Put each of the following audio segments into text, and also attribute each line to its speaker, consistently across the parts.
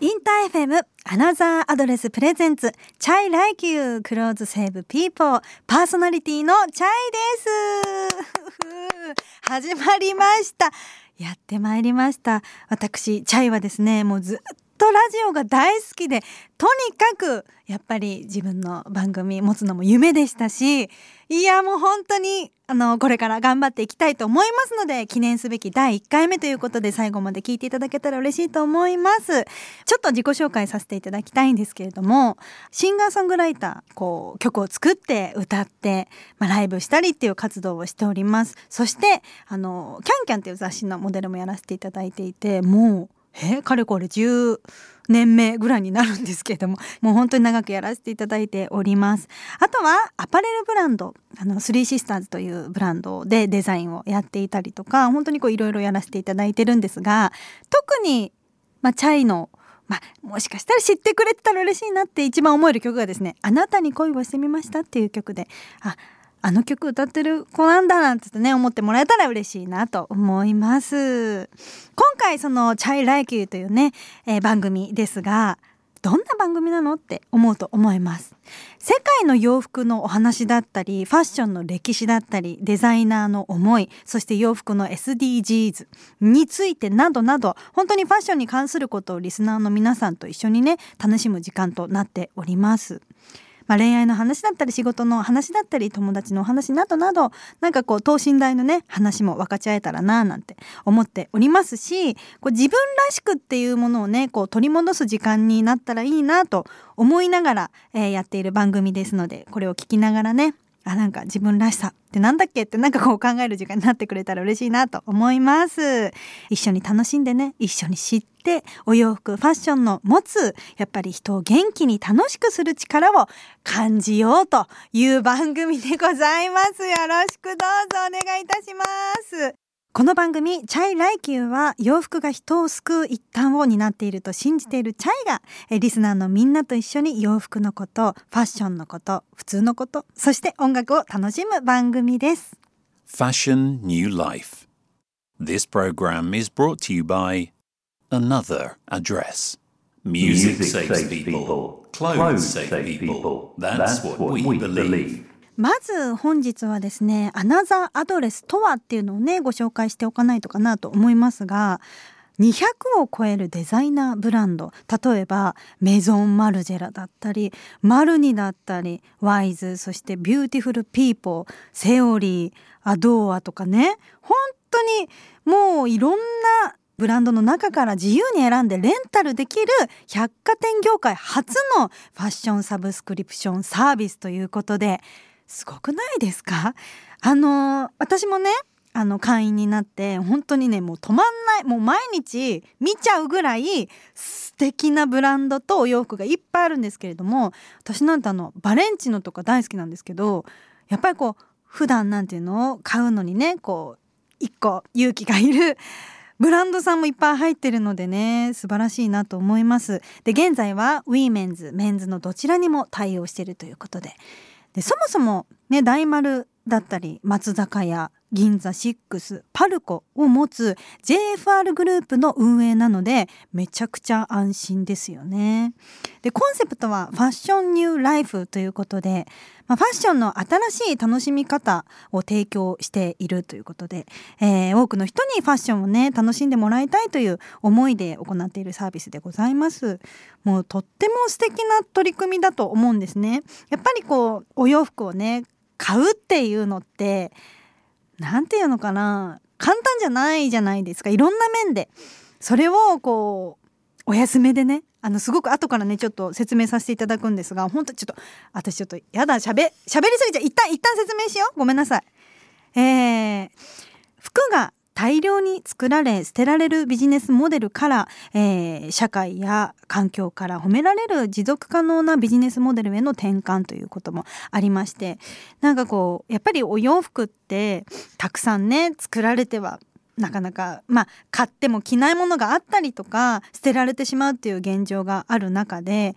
Speaker 1: インター FM Another Address presents Chai Like You Clothes Save People パーソナリティのチャイです。始まりました。やってまいりました。私チャイはですねもうずっとラジオが大好きでとにかくやっぱり自分の番組持つのも夢でしたしいやもう本当にあのこれから頑張っていきたいと思いますので記念すべき第1回目ということで最後まで聞いていただけたら嬉しいと思います。ちょっと自己紹介させていただきたいんですけれどもシンガーソングライターこう曲を作って歌って、まあ、ライブしたりっていう活動をしております。そしてあのキャンキャンっていう雑誌のモデルもやらせていただいていてもうえかれこれ10年目ぐらいになるんですけれども もう本当に長くやらせていただいております。あとはアパレルブランドあのスリーシスターズというブランドでデザインをやっていたりとか本当にこういろいろやらせていただいてるんですが特に、まあ、チャイのまあ、もしかしたら知ってくれてたら嬉しいなって一番思える曲がですね「あなたに恋をしてみました」っていう曲でああの曲歌ってる子なんだなんてね思ってもらえたら嬉しいなと思います。今回その「チャイライキュー」というね、えー、番組ですがどんな番組なのって思うと思います。世界の洋服のお話だったりファッションの歴史だったりデザイナーの思いそして洋服の SDGs についてなどなど本当にファッションに関することをリスナーの皆さんと一緒にね楽しむ時間となっております。まあ、恋愛の話だったり仕事の話だったり友達のお話などなどなんかこう等身大のね話も分かち合えたらななんて思っておりますしこう自分らしくっていうものをねこう取り戻す時間になったらいいなと思いながら、えー、やっている番組ですのでこれを聞きながらねあなんか自分らしさってなんだっけってなんかこう考える時間になってくれたら嬉しいなと思います。一緒に楽しんでね。一緒に知ってお洋服ファッションの持つやっぱり人を元気に楽しくする力を感じようという番組でございます。よろしくどうぞお願いいたします。この番組チャイライキューは洋服が人を救う一端を担っていると信じているチャイがリスナーのみんなと一緒に洋服のことファッションのこと普通のことそして音楽を楽しむ番組です
Speaker 2: Fashion New Life. This program is brought to you by Another Address. Music, saves people. Clothes save people. That's, what, we, believe.
Speaker 1: まず本日はですねアナザーアドレスとはっていうのをねご紹介しておかないとかなと思いますが200を超えるデザイナーブランド。例えばメゾン・マルジェラだったりマルニだったりワイズそしてビューティフル・ピーポーセオリーアドーアとかね本当にもういろんなブランドの中から自由に選んでレンタルできる百貨店業界初のファッションサブスクリプションサービスということですごくないですか？あの私もねあの会員になって本当にねもう止まんないもう毎日見ちゃうぐらい素敵なブランドとお洋服がいっぱいあるんですけれども私なんてあのバレンチノとか大好きなんですけどやっぱりこう普段なんていうのを買うのにねこう一個勇気がいるブランドさんもいっぱい入ってるのでね素晴らしいなと思います。で現在はウィーメンズメンズのどちらにも対応しているということででそもそもね大丸だったり松坂屋銀座6パルコを持つ JFR グループの運営なのでめちゃくちゃ安心ですよね。でコンセプトはファッションニューライフということでまあ、ファッションの新しい楽しみ方を提供しているということで、えー、多くの人にファッションをね楽しんでもらいたいという思いで行っているサービスでございますもうとっても素敵な取り組みだと思うんですねやっぱりこうお洋服をね買うっていうのって何て言うのかな簡単じゃないじゃないですか。いろんな面で。それをこうお休みでねあのすごく後からねちょっと説明させていただくんですが本当ちょっと私ちょっとやだしゃべしゃべりすぎちゃ一旦一旦説明しよう。ごめんなさい。えー、服が大量に作られ捨てられるビジネスモデルから、えー、社会や環境から褒められる持続可能なビジネスモデルへの転換ということもありましてなんかこうやっぱりお洋服ってたくさんね作られてはなかなかまあ買っても着ないものがあったりとか捨てられてしまうっていう現状がある中で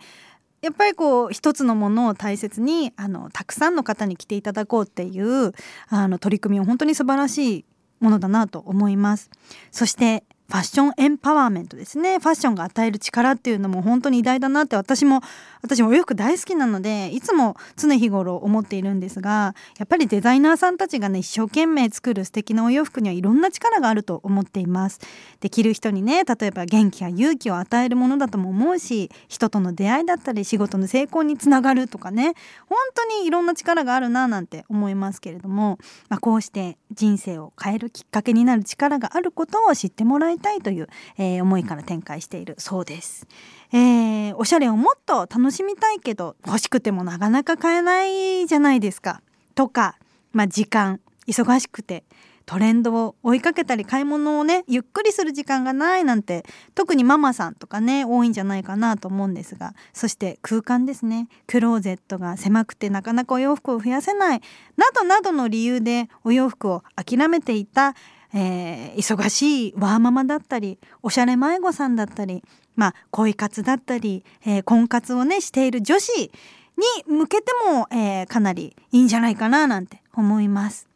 Speaker 1: やっぱりこう一つのものを大切にあのたくさんの方に着ていただこうっていうあの取り組みは本当に素晴らしいものだなと思います。そしてファッションエンパワーメントですね。ファッションが与える力っていうのも本当に偉大だなって私も私もお洋服大好きなのでいつも常日頃思っているんですがやっぱりデザイナーさんたちがね一生懸命作る素敵なお洋服にはいろんな力があると思っています。できる人にね例えば元気や勇気を与えるものだとも思うし人との出会いだったり仕事の成功につながるとかね本当にいろんな力があるななんて思いますけれども、まあ、こうして人生を変えるきっかけになる力があることを知ってもらい。たいという、えー、思いから展開しているそうです。えー、おしゃれをもっと楽しみたいけど欲しくてもなかなか買えないじゃないですか。とか、まあ、時間忙しくてトレンドを追いかけたり買い物をねゆっくりする時間がないなんて特にママさんとかね多いんじゃないかなと思うんですがそして空間ですねクローゼットが狭くてなかなかお洋服を増やせないなどなどの理由でお洋服を諦めていたえー、忙しいワーママだったりおしゃれ迷子さんだったり、まあ、恋活だったり、えー、婚活をねしている女子に向けても、えー、かなりいいんじゃないかななんて思います。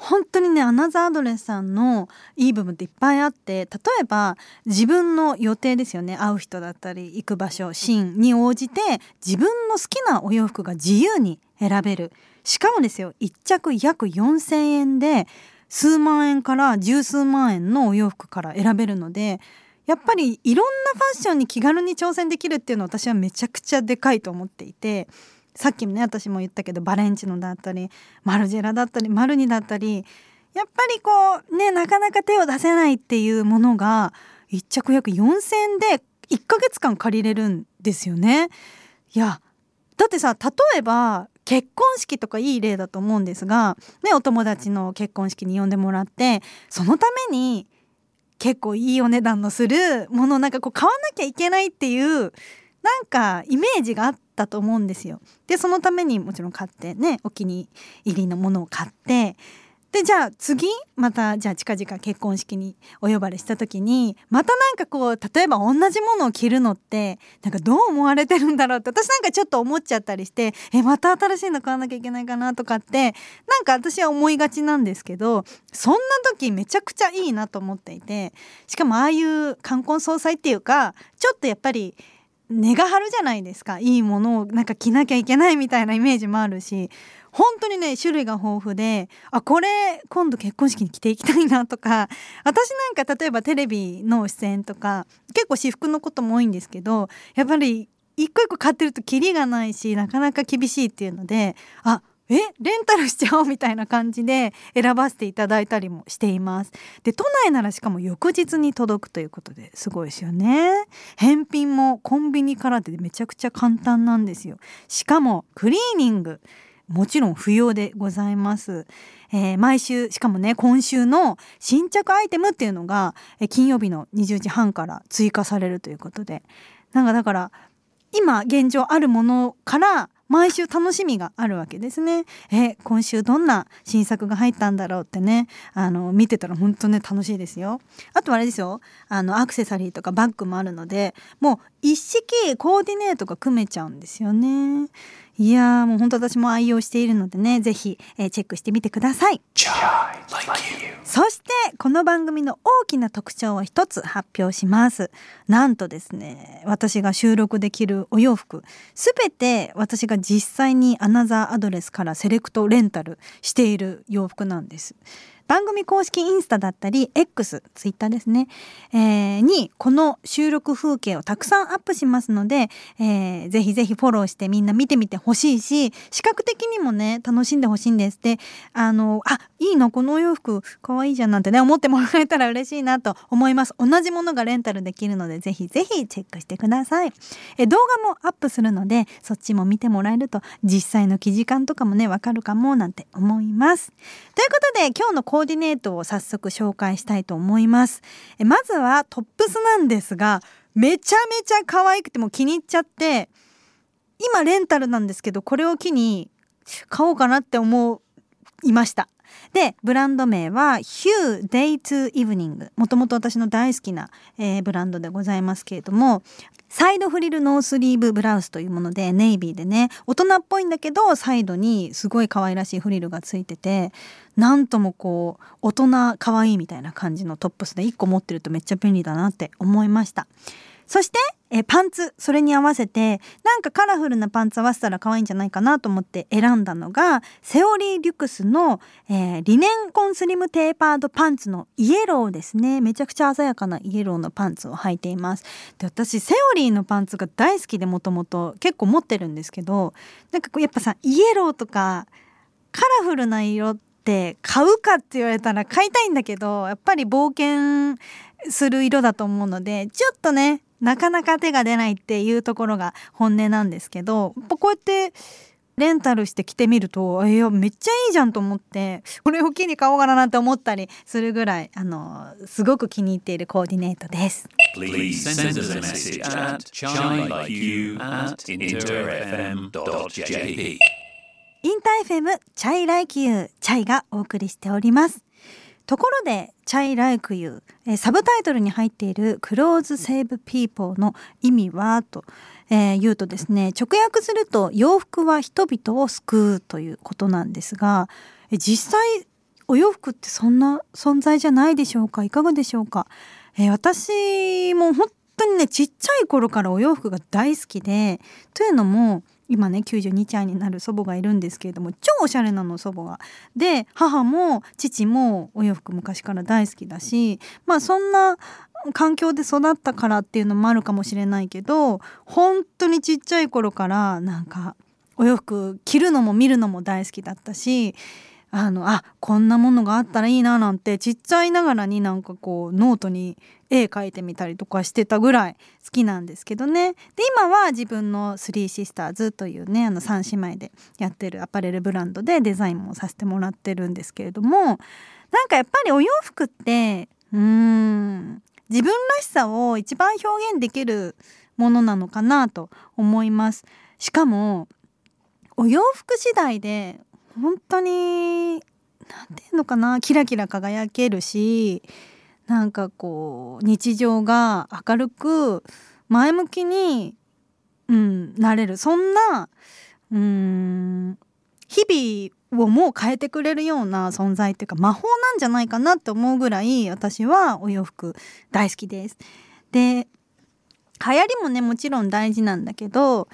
Speaker 1: 本当にねアナザーアドレスさんのいい部分っていっぱいあって例えば自分の予定ですよね会う人だったり行く場所シーンに応じて自分の好きなお洋服が自由に選べるしかもですよ1着約4,000円で数万円から十数万円のお洋服から選べるのでやっぱりいろんなファッションに気軽に挑戦できるっていうのは私はめちゃくちゃでかいと思っていてさっきもね私も言ったけどバレンチノだったりマルジェラだったりマルニだったりやっぱりこうねなかなか手を出せないっていうものが1着約4,000円で1ヶ月間借りれるんですよね。いやだってさ例えば結婚式とかいい例だと思うんですが、ね、お友達の結婚式に呼んでもらってそのために結構いいお値段のするものをなんかこう買わなきゃいけないっていうなんかイメージがあったと思うんですよ。でそのためにもちろん買ってねお気に入りのものを買ってでじゃあ次またじゃあ近々結婚式にお呼ばれした時にまたなんかこう例えば同じものを着るのってなんかどう思われてるんだろうって私なんかちょっと思っちゃったりしてえまた新しいの買わなきゃいけないかなとかってなんか私は思いがちなんですけどそんな時めちゃくちゃいいなと思っていてしかもああいう冠婚葬祭っていうかちょっとやっぱり値が張るじゃないですか。いいものをなんか着なきゃいけないみたいなイメージもあるし本当にね種類が豊富であこれ今度結婚式に着ていきたいなとか 私なんか例えばテレビの出演とか結構私服のことも多いんですけどやっぱり一個一個買ってるとキリがないしなかなか厳しいっていうのであえレンタルしちゃおうみたいな感じで選ばせていただいたりもしています。で都内ならしかも翌日に届くということですごいですよね。返品もコンビニからでめちゃくちゃ簡単なんですよ。しかもクリーニング。もちろん不要でございます。えー、毎週しかもね今週の新着アイテムっていうのが、え、金曜日の20時半から追加されるということでなんかだから今現状あるものから毎週楽しみがあるわけですね。え今週どんな新作が入ったんだろうってねあの見てたら本当ね楽しいですよ。あとあれですよあのアクセサリーとかバッグもあるのでもう一式コーディネートが組めちゃうんですよね。いやもう本当私も愛用しているのでね是非、えー、チェックしてみてください。そしてこの番組の大きな特徴を一つ発表します。なんとですね私が収録できるお洋服すべて私が実際にアナザーアドレスからセレクトレンタルしている洋服なんです。番組公式インスタだったり X ツイッターですね、えー、にこの収録風景をたくさんアップしますので、えー、ぜひぜひフォローしてみんな見てみてほしいし視覚的にもね楽しんでほしいんですであのあいいのこのお洋服かわいいじゃんなんてね思ってもらえたら嬉しいなと思います。同じものがレンタルできるのでぜひぜひチェックしてください。え動画もアップするのでそっちも見てもらえると実際の記事感とかもねわかるかもなんて思います。ということで今日のコーディネートを早速紹介したいと思います。えまずはトップスなんですがめちゃめちゃ可愛くても気に入っちゃって今レンタルなんですけどこれを機に買おうかなって思いました。でブランド名は Hue Day to Evening もともと私の大好きな、えー、ブランドでございますけれどもサイドフリルノースリーブブラウスというものでネイビーでね大人っぽいんだけどサイドにすごい可愛らしいフリルがついててなんともこう大人可愛いみたいな感じのトップスで1個持ってるとめっちゃ便利だなって思いました。そしてえパンツそれに合わせてなんかカラフルなパンツ合わせたら可愛いんじゃないかなと思って選んだのがセオリー・リュクスの、えー、リネンコンスリムテーパードパンツのイエローですね。めちゃくちゃ鮮やかなイエローのパンツを履いています。で私セオリーのパンツが大好きでもともと結構持ってるんですけどなんかこうやっぱさイエローとかカラフルな色って買うかって言われたら買いたいんだけどやっぱり冒険する色だと思うのでちょっとねなかなか手が出ないっていうところが本音なんですけどこうやってレンタルして着てみるといやめっちゃいいじゃんと思ってこれを機に買おうかなって思ったりするぐらいあのすごく気に入っているコーディネートです。Please send us a message at chai.like.you@interfm.jp インター FM Chai Like You チャイがお送りしております。ところで「Chai Like You」サブタイトルに入っている「Clothes Save People」の意味はと、えー、言うとですね直訳すると「洋服は人々を救う」ということなんですが実際お洋服ってそんな存在じゃないでしょうか？いかがでしょうか、えー、私も本当にねちっちゃい頃からお洋服が大好きでというのも今ね92歳になる祖母がいるんですけれども超おしゃれなの祖母が。で母も父もお洋服昔から大好きだしまあそんな環境で育ったからっていうのもあるかもしれないけど本当にちっちゃい頃からなんかお洋服着るのも見るのも大好きだったしあのあこんなものがあったらいいななんてちっちゃいながらになんかこうノートに絵描いてみたりとかしてたぐらい好きなんですけどねで今は自分のスリーシスターズというねあの3姉妹でやってるアパレルブランドでデザインもさせてもらってるんですけれどもなんかやっぱりお洋服ってうーん自分らしさを一番表現できるものなのかなと思います。しかもお洋服次第で本当に何て言うのかなキラキラ輝けるしなんかこう日常が明るく前向きに、うん、なれるそんなうん日々をもう変えてくれるような存在っていうか魔法なんじゃないかなって思うぐらい私はお洋服大好きです。で流行りもねもちろん大事なんだけど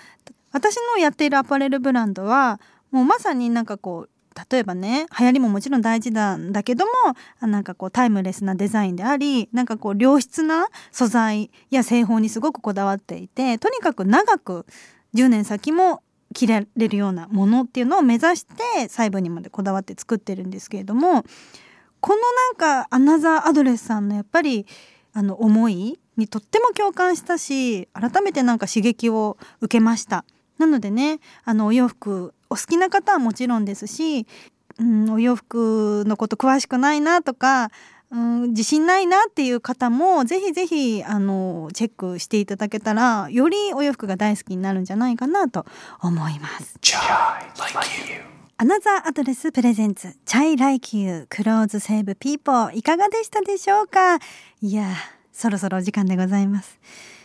Speaker 1: 私のやっているアパレルブランドはもうまさになんかこう例えばね流行りももちろん大事なんだけどもなんかこうタイムレスなデザインでありなんかこう良質な素材や製法にすごくこだわっていてとにかく長く10年先も着られるようなものっていうのを目指して細部にまでこだわって作ってるんですけれどもこのなんかアナザーアドレスさんのやっぱりあの思いにとっても共感したし改めてなんか刺激を受けました。なのでねあのお洋服お好きな方はもちろんですし、うん、お洋服のこと詳しくないなとか、うん、自信ないなっていう方もぜひぜひあのチェックしていただけたらよりお洋服が大好きになるんじゃないかなと思います。 Another Address presents Chai Like You Clothes Save People いかがでしたでしょうか？いやそろそろお時間でございます。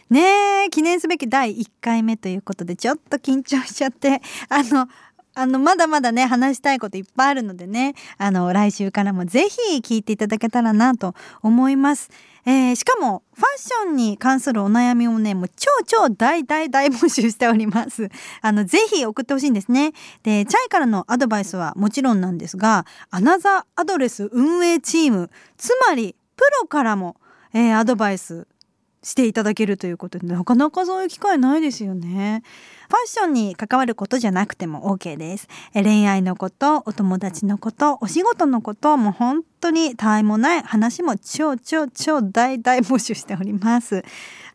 Speaker 1: ねえ記念すべき第1回目ということでちょっと緊張しちゃってあのあのまだまだね話したいこといっぱいあるのでねあの来週からもぜひ聞いていただけたらなと思います。えー、しかもファッションに関するお悩みをねもう超超大大大募集しております。あのぜひ送ってほしいんですね。でチャイからのアドバイスはもちろんなんですがアナザーアドレス運営チームつまりプロからも、えー、アドバイスしていただけるということでなかなかそういう機会ないですよね。ファッションに関わることじゃなくても OK です。恋愛のこと、お友達のこと、お仕事のこと、もう本当にたわもない話も超超超大大募集しております。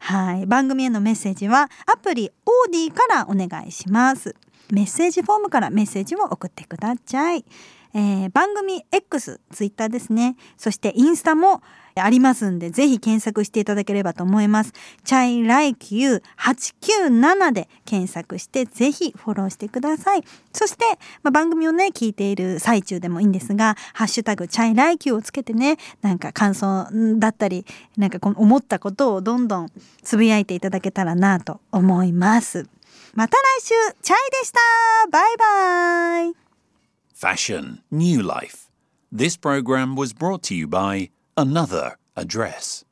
Speaker 1: はい。番組へのメッセージはアプリオーディからお願いします。メッセージフォームからメッセージを送ってください。えー、番組 X、ツイッターですね。そしてインスタもありますんで、ぜひ検索していただければと思います。chai like you 897で検索して、ぜひフォローしてください。そして、まあ、番組をね、聞いている最中でもいいんですが、ハッシュタグ chai like you をつけてね、なんか感想だったり、なんかこの思ったことをどんどんつぶやいていただけたらなと思います。また来週、チャイでしたバイバイ
Speaker 2: Fashion, New Life. This program was brought to you by Another Address.